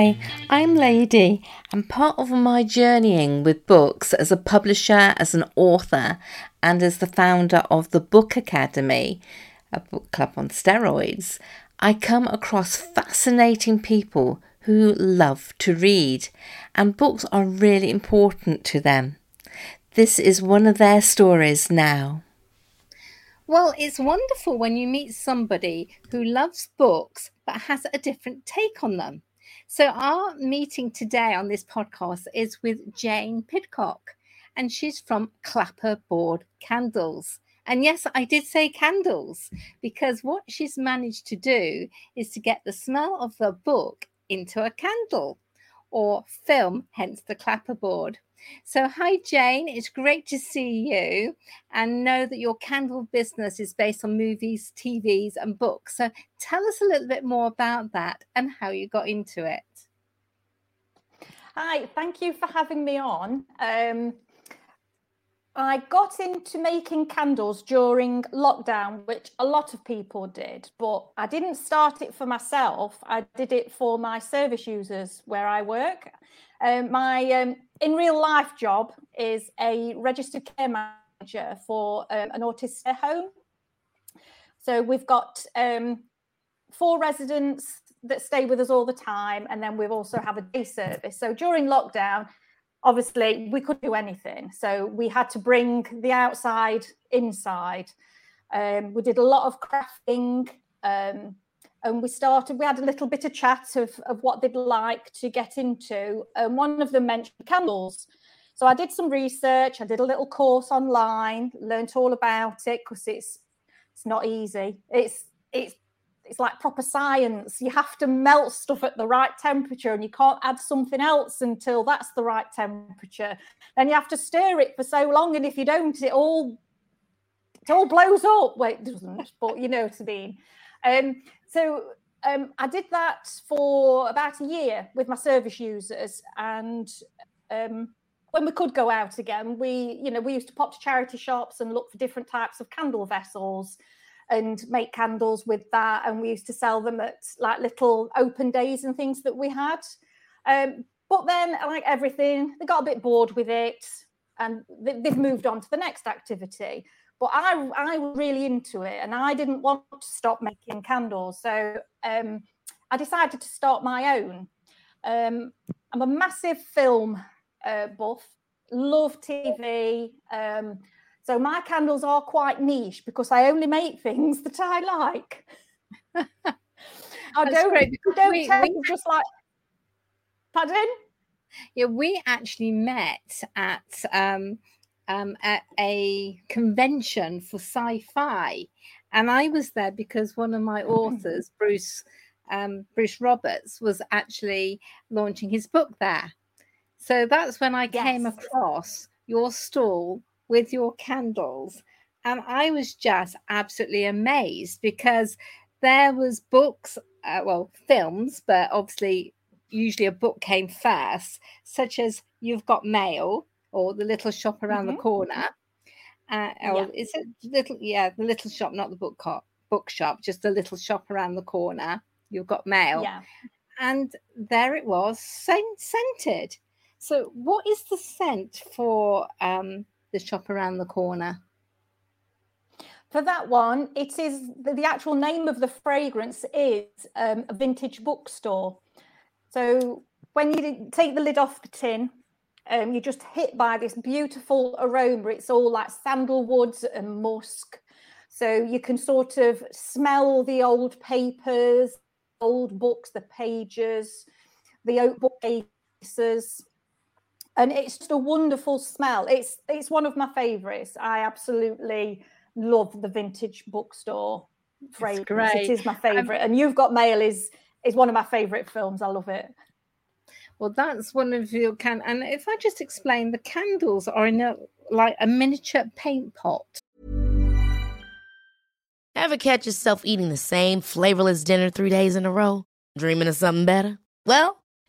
Hi, I'm Lady, and part of my journeying with books as a publisher, as an author, and as the founder of the Book Academy, a book club on steroids, I come across fascinating people who love to read, and books are really important to them. This is one of their stories now. Well, it's wonderful when you meet somebody who loves books but has a different take on them. So, our meeting today on this podcast is with Jane Pidcock, and she's from Clapperboard Candles. And yes, I did say candles because what she's managed to do is to get the smell of the book into a candle or film, hence the clapperboard. So, hi, Jane. It's great to see you and know that your candle business is based on movies, TVs, and books. So, tell us a little bit more about that and how you got into it. Hi, thank you for having me on. Um, I got into making candles during lockdown, which a lot of people did, but I didn't start it for myself. I did it for my service users where I work. Um, my um, in real life job is a registered care manager for um, an autistic home. So we've got um, four residents that stay with us all the time, and then we also have a day service. So during lockdown, obviously we could do anything. So we had to bring the outside inside. Um, we did a lot of crafting um, and we started we had a little bit of chat of, of what they'd like to get into and one of them mentioned candles. So i did some research i did a little course online learned all about it because it's it's not easy. It's it's it's like proper science. You have to melt stuff at the right temperature and you can't add something else until that's the right temperature. Then you have to stir it for so long. And if you don't, it all it all blows up. Well, it doesn't, but you know what I mean. Um, so um, I did that for about a year with my service users. And um, when we could go out again, we, you know, we used to pop to charity shops and look for different types of candle vessels and make candles with that. And we used to sell them at like little open days and things that we had. Um, but then, like everything, they got a bit bored with it and they, have moved on to the next activity. But I, I was really into it and I didn't want to stop making candles. So um, I decided to start my own. Um, I'm a massive film uh, buff, love TV. Um, so my candles are quite niche because I only make things that I like. I don't, I don't we, tend we, just like, pardon? Yeah, we actually met at um, um, at a convention for sci-fi, and I was there because one of my authors, Bruce um, Bruce Roberts, was actually launching his book there. So that's when I yes. came across your stall with your candles. And I was just absolutely amazed because there was books, uh, well, films, but obviously usually a book came first, such as You've Got Mail or The Little Shop Around mm-hmm. the Corner. Uh, or yeah. is it little? Yeah, the little shop, not the book co- bookshop, just the little shop around the corner. You've got mail, yeah. and there it was, scent- scented. So, what is the scent for um, the shop around the corner? For that one, it is the, actual name of the fragrance is um, a vintage bookstore. So when you take the lid off the tin, um, you're just hit by this beautiful aroma. It's all like sandalwoods and musk. So you can sort of smell the old papers, old books, the pages, the oak bookcases and it's just a wonderful smell. It's it's one of my favourites. I absolutely love the vintage bookstore fragrance. It is my favourite, and you've got mail is is one of my favourite films. I love it. Well, that's one of your can. And if I just explain, the candles are in a like a miniature paint pot. Ever catch yourself eating the same flavorless dinner three days in a row? Dreaming of something better? Well.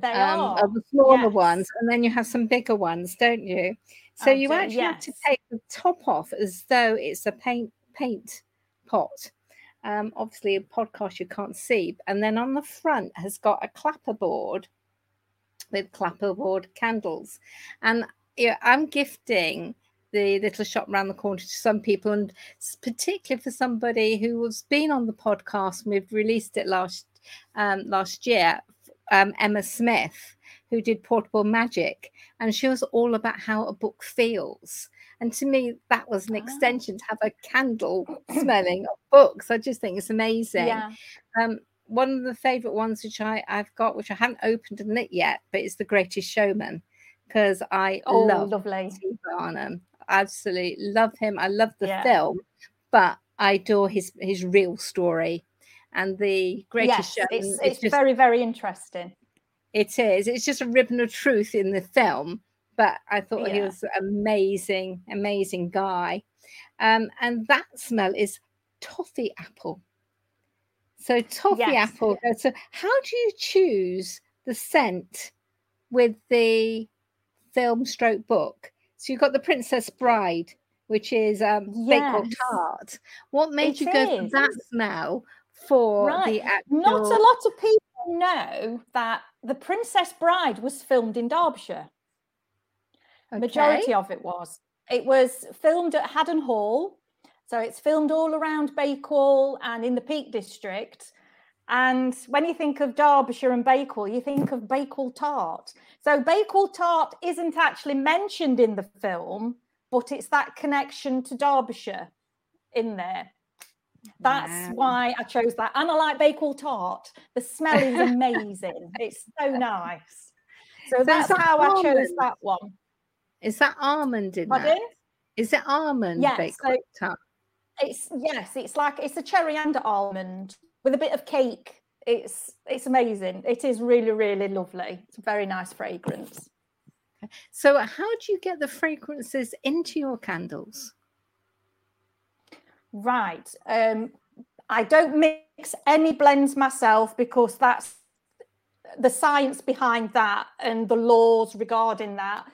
They um, are. of the smaller yes. ones, and then you have some bigger ones, don't you? So I you do, actually have to take the top off as though it's a paint paint pot. Um, obviously, a podcast you can't see, and then on the front has got a clapperboard with clapperboard candles, and yeah, I'm gifting the little shop around the corner to some people, and particularly for somebody who has been on the podcast. and We've released it last um, last year. Um, Emma Smith, who did Portable Magic, and she was all about how a book feels. And to me, that was an Ah. extension to have a candle smelling of books. I just think it's amazing. Yeah. Um, one of the favorite ones which I, I've got, which I haven't opened and lit yet, but it's The Greatest Showman because I Oh, love lovely. Steve Barnum. Absolutely love him. I love the Yeah. film, but I adore his his real story. And the Greatest Yes, Showman, it's, it's it's just very, very interesting. it is. It's just a ribbon of truth in the film, but I thought he Yeah. was amazing, amazing guy. Um, and that smell is toffee apple. So toffee Yes. apple. goes- So how do you choose the scent with the film stroke book? So you've got the Princess Bride, which is um, Yes. tart. What made It you go for that smell for the Right. actual? Not a lot of people know that The Princess Bride was filmed in Derbyshire. Majority of it was. It was filmed at Haddon Hall. So it's filmed all around Bakewell and in the Peak District. And when you think of Derbyshire and Bakewell, you think of Bakewell Tart. So Bakewell Tart isn't actually mentioned in the film, but it's that connection to Derbyshire in there. That's Wow. why I chose that. And I like Bakewell Tart. The smell is amazing. it's so nice. So, So that's it's how I chose that one. Is that almond in Pardon? that? Is it almond Yes, bakewell so- tart? It's yes, it's like it's a cherry and almond with a bit of cake. It's it's amazing. It is really, really lovely. It's a very nice fragrance. So, how do you get the fragrances into your candles? Right. Um, I don't mix any blends myself because that's the science behind that and the laws regarding that.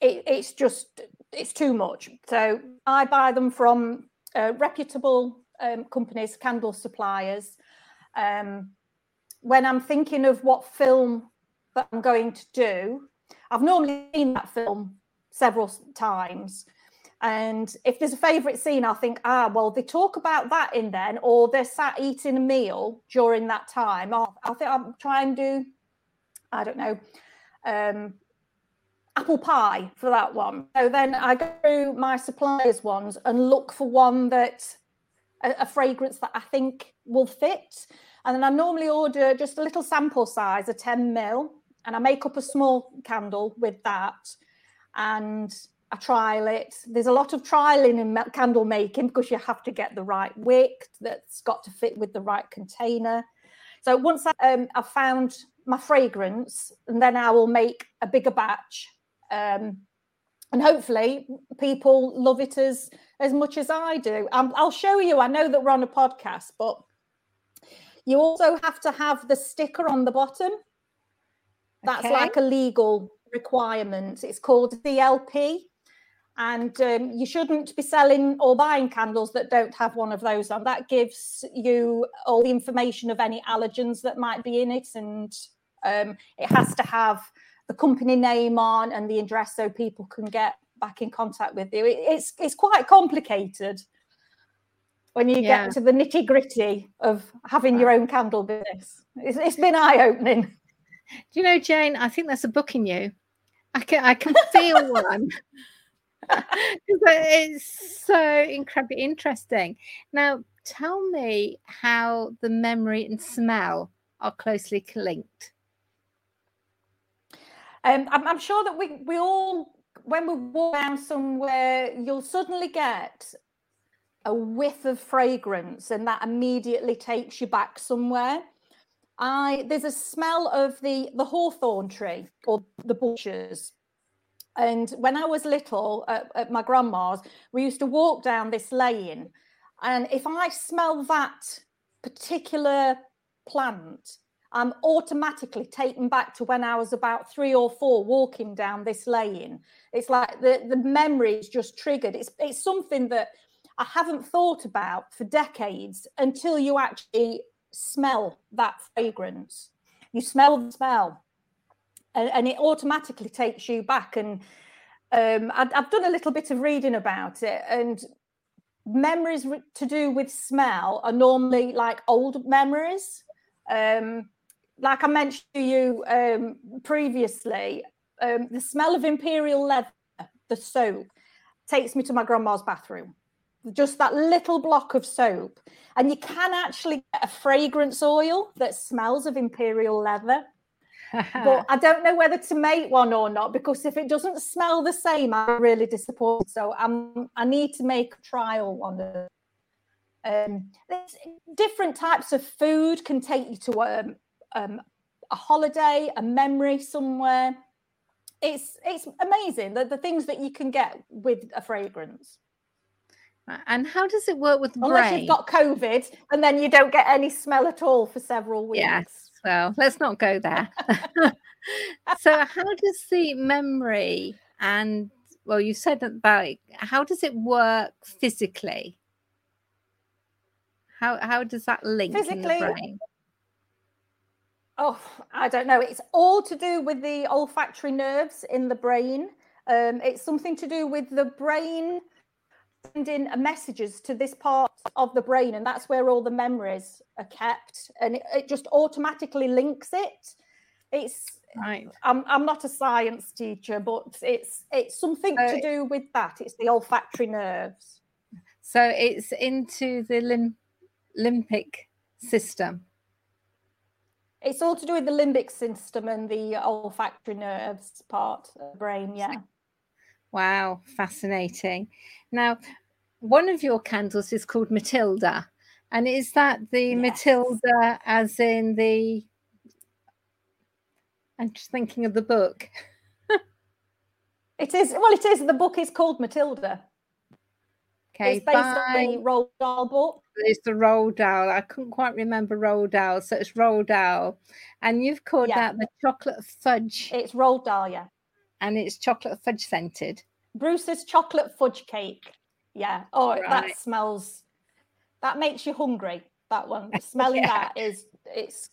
It, it's just it's too much. So I buy them from uh, reputable um, companies, candle suppliers. Um, when I'm thinking of what film that I'm going to do, I've normally seen that film several times. And if there's a favourite scene, I'll think, ah, well, they talk about that in then, or they're sat eating a meal during that time. I'll, I think I'll try and do, I don't know, um, apple pie for that one. So then I go through my suppliers ones and look for one that a, a fragrance that I think will fit. And then I normally order just a little sample size, a 10 mil, and I make up a small candle with that. And I trial it. There's a lot of trialing in candle making because you have to get the right wick that's got to fit with the right container. So once I, um, I've found my fragrance, and then I will make a bigger batch, um, and hopefully people love it as as much as I do. Um, I'll show you. I know that we're on a podcast, but you also have to have the sticker on the bottom. That's Okay. like a legal requirement. It's called CLP. And um, you shouldn't be selling or buying candles that don't have one of those on. That gives you all the information of any allergens that might be in it. And um, it has to have the company name on and the address so people can get back in contact with you. It- it's, it's quite complicated when you Yeah. get to the nitty gritty of having your own candle business. It's, it's been eye opening. Do you know, Jane? I think there's a book in you. I can I can feel one. It's so incredibly interesting. Now, tell me how the memory and smell are closely linked. Um, I'm, I'm sure that we we all, when we walk down somewhere, you'll suddenly get a whiff of fragrance, and that immediately takes you back somewhere. I there's a smell of the the hawthorn tree or the bushes. And when I was little at, at my grandma's, we used to walk down this lane, and if I smell that particular plant, I'm automatically taken back to when I was about three or four walking down this lane. It's like the, the memory is just triggered. It's it's something that I haven't thought about for decades until you actually smell that fragrance. You smell the smell, and, and it automatically takes you back. And um, I, I've done a little bit of reading about it, and memories to do with smell are normally like old memories. Um, like I mentioned to you um, previously, um, the smell of imperial leather, the soap, takes me to my grandma's bathroom. Just that little block of soap. And you can actually get a fragrance oil that smells of imperial leather. But I don't know whether to make one or not because if it doesn't smell the same, I'm really disappointed. So I'm I need to make a trial one. Um, different types of food can take you to um, um, a holiday, a memory somewhere. It's it's amazing the, the things that you can get with a fragrance. And how does it work with Unless brain? you've got COVID and then you don't get any smell at all for several weeks. Yes. Well, let's not go there. so, how does the memory and well, you said about how does it work physically? How how does that link physically, in the brain? Oh, I don't know. It's all to do with the olfactory nerves in the brain. Um, it's something to do with the brain sending messages to this part of the brain, and that's where all the memories are kept, and it, it just automatically links it. It's right. I'm I'm not a science teacher, but it's it's something so to do with that. It's the olfactory nerves. So it's into the lim- limbic system. It's all to do with the limbic system and the olfactory nerves part of the brain. Yeah. Wow, fascinating. Now, one of your candles is called Matilda. And is that the yes. Matilda as in the I'm just thinking of the book. it is well, it is. The book is called Matilda. Okay, it's based on the Roald Dahl book. It's the Roald Dahl. I couldn't quite remember Roald Dahl, so it's Roald Dahl. And you've called yeah. that the chocolate fudge. It's Roald Dahl, yeah and it's chocolate fudge scented. Bruce's chocolate fudge cake. Yeah. Oh, right. that smells. That makes you hungry. That one. Smelling yeah. that is it's.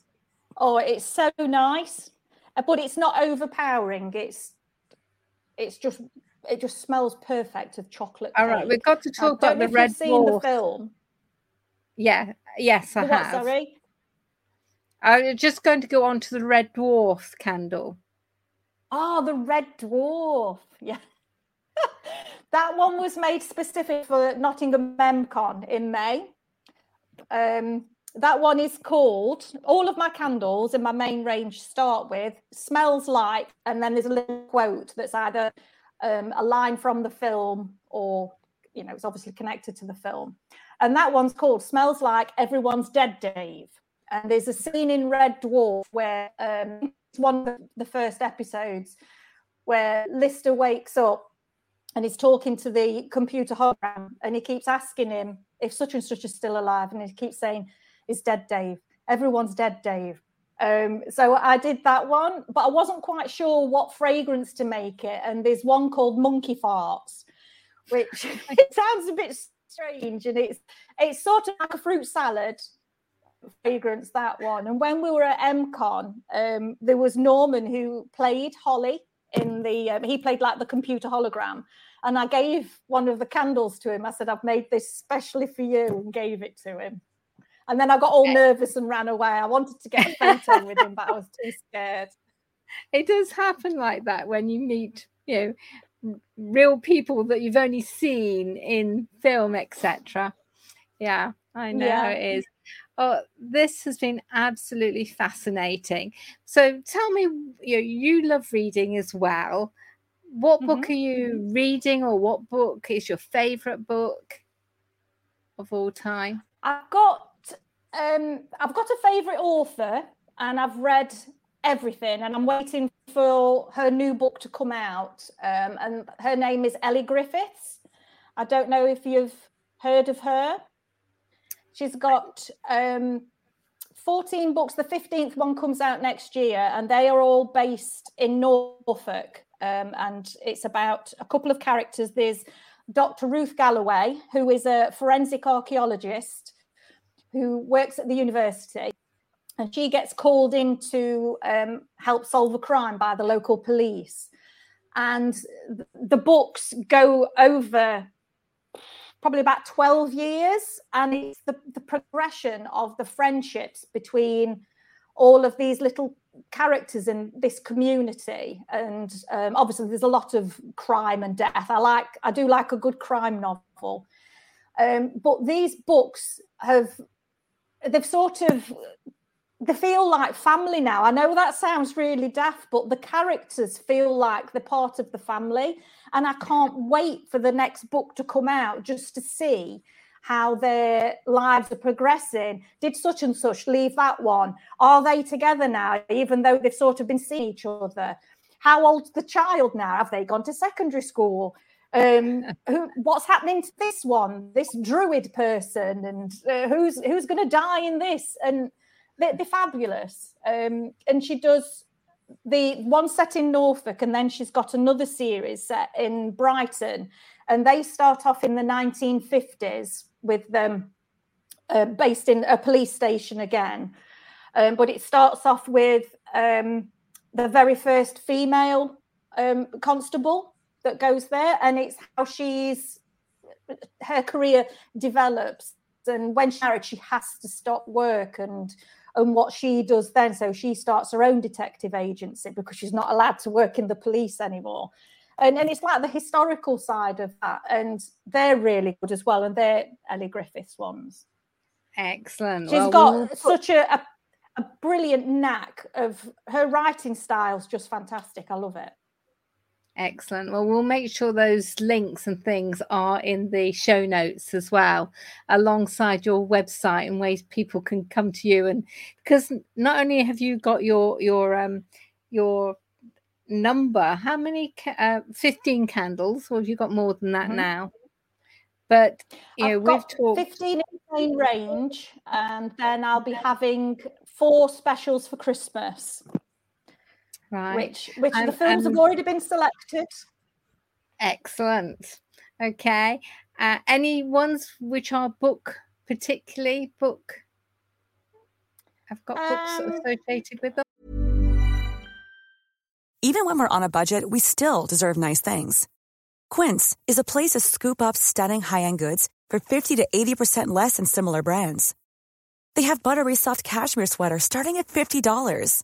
Oh, it's so nice, uh, but it's not overpowering. It's. It's just. It just smells perfect of chocolate. All right, we've got to talk about the red. Seen the film? Yeah. Yes, I the have. Sorry. I'm just going to go on to the red dwarf candle. Oh, the Red Dwarf. Yeah. That one was made specific for Nottingham MemCon in May. Um, that one is called, all of my candles in my main range start with smells like, and then there's a little quote that's either um, a line from the film or, you know, it's obviously connected to the film. And that one's called Smells Like Everyone's Dead, Dave. And there's a scene in Red Dwarf where um, one of the first episodes where Lister wakes up and he's talking to the computer hologram and he keeps asking him if such and such is still alive and he keeps saying is dead dave. Everyone's dead dave. Um, so i did that one but i wasn't quite sure what fragrance to make it and there's one called monkey farts which it sounds a bit strange and it's it's sort of like a fruit salad fragrance that one. And when we were at MCon, um, there was Norman who played Holly in the. Um, he played like the computer hologram, and I gave one of the candles to him. I said, "I've made this specially for you," and gave it to him. And then I got all nervous and ran away. I wanted to get a photo with him, but I was too scared. it does happen like that when you meet, you know, real people that you've only seen in film, etc. Yeah, I know Yeah. it is. Oh, this has been absolutely fascinating. So tell me, you know, you love reading as well. What book are you reading, or what book is your favorite book of all time? I've got um I've got a favourite author and I've read everything and I'm waiting for her new book to come out. Um, and her name is Elly Griffiths. I don't know if you've heard of her. She's got um 14 books. The 15th one comes out next year, and they are all based in Norfolk. Um, and it's about a couple of characters. There's Dr. Ruth Galloway, who is a forensic archaeologist who works at the university. And she gets called in to um, help solve a crime by the local police. And the books go over probably about 12 years. And it's the, the progression of the friendships between all of these little characters in this community. And um, obviously, there's a lot of crime and death. I like, I do like a good crime novel. Um, but these books have, they've sort of, they feel like family now. I know that sounds really daft, but the characters feel like they're part of the family. And I can't wait for the next book to come out just to see how their lives are progressing. Did such and such leave that one? Are they together now, even though they've sort of been seeing each other? How old's the child now? Have they gone to secondary school? Um, who, what's happening to this one, this druid person, and uh, who's who's going to die in this? And they're, they're fabulous. Um, and she does the one set in Norfolk, and then she's got another series set in Brighton, and they start off in the 1950s with them uh, based in a police station again. Um, but it starts off with um, the very first female um, constable that goes there, and it's how she's her career develops. And when she's married, she has to stop work and and what she does then. So she starts her own detective agency because she's not allowed to work in the police anymore. And, and it's like the historical side of that. And they're really good as well. And they're Elly Griffiths ones. Excellent. She's Well, got we'll such a, a, a brilliant knack of her writing style's just fantastic. I love it. Excellent. Well, we'll make sure those links and things are in the show notes as well, alongside your website and ways people can come to you. And because not only have you got your your um your number, how many? ca- Uh, Fifteen candles, or have you got more than that Mhm. now? But you know, I've we've got talked. 15 in main range, and then I'll be having four specials for Christmas, Right. which which And- the films have already been selected. Excellent. Okay. Uh, any ones which are book particularly book? I've got books Um, associated with them. Even when we're on a budget, we still deserve nice things. Quince is a place to scoop up stunning high-end goods for 50 to 80% less than similar brands. They have buttery soft cashmere sweaters starting at $50,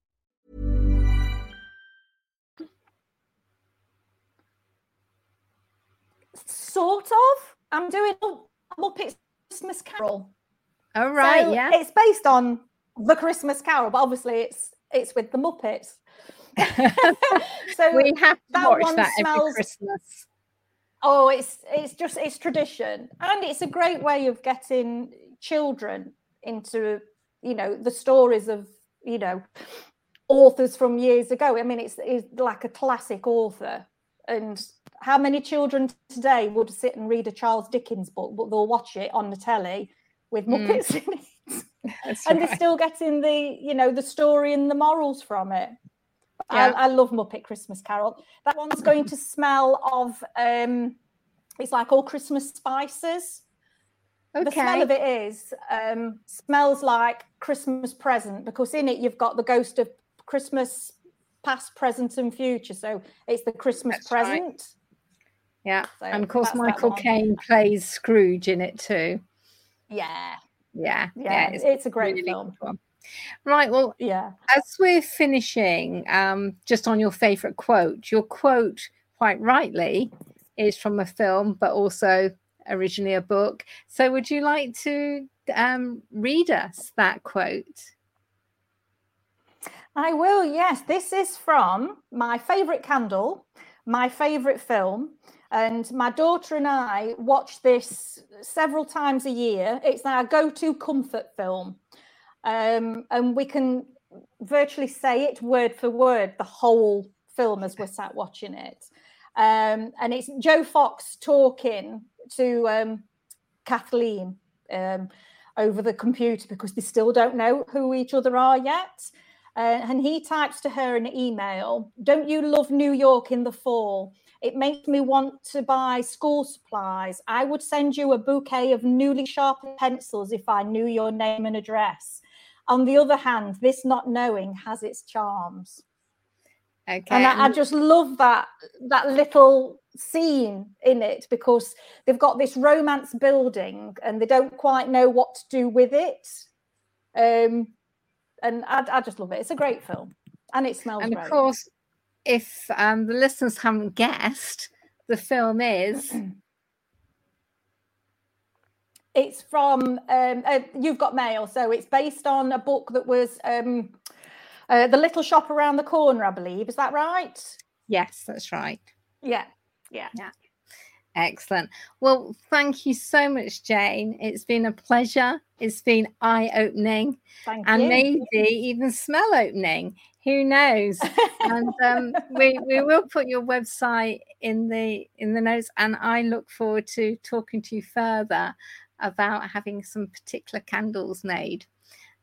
Sort of. I'm doing a Muppets Christmas Carol. Oh right, So yeah. It's based on the Christmas Carol, but obviously it's it's with the Muppets. so we have to that watch one that every Christmas. Oh, it's it's just it's tradition, and it's a great way of getting children into you know the stories of you know authors from years ago. I mean, it's it's like a classic author, and how many children today would sit and read a Charles Dickens book, but they'll watch it on the telly with Mm. Muppets in it, That's and right. they're still getting the you know the story and the morals from it. Yeah. I, I love Muppet Christmas Carol. That one's going to smell of um it's like all Christmas spices. Okay. The smell of it is um smells like Christmas present because in it you've got the ghost of Christmas past, present, and future. So it's the Christmas That's right. Yeah. So and of course Michael. Caine plays Scrooge in it too. Yeah. Yeah. Yeah. it's, a great really film. Right, well, Yeah. as we're finishing, um, just on your favourite quote, your quote, quite rightly, is from a film, but also originally a book. So, would you like to um, read us that quote? I will, yes. This is from my favourite candle, my favourite film. And my daughter and I watch this several times a year. It's our go to comfort film. Um, and we can virtually say it word for word, the whole film as we're sat watching it. Um, and it's Joe Fox talking to um, Kathleen um, over the computer because they still don't know who each other are yet. Uh, and he types to her an email Don't you love New York in the fall? It makes me want to buy school supplies. I would send you a bouquet of newly sharpened pencils if I knew your name and address. On the other hand, this not knowing has its charms. Okay. And I, I just love that that little scene in it because they've got this romance building and they don't quite know what to do with it. Um, and I, I just love it. It's a great film, and it smells and great. of course, if um, the listeners haven't guessed, the film is It's from um, uh, You've Got Mail, so it's based on a book that was um, uh, The Little Shop Around the Corner, I believe. Is that right? yes, that's right. Yeah, yeah. Excellent. Well, thank you so much, Jane. It's been a pleasure. It's been eye opening and you. maybe even smell opening. Who knows? and um, we we will put your website in the in the notes, and I look forward to talking to you further about having some particular candles made.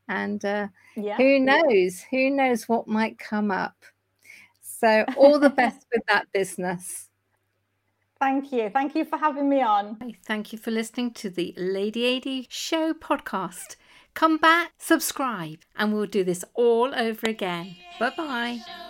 And uh, yeah. who knows? Who knows what might come up? So all the best with that business. Thank you. Thank you for having me on. Thank you for listening to the Lady AD Show podcast. Come back, subscribe, and we'll do this all over again. Bye bye.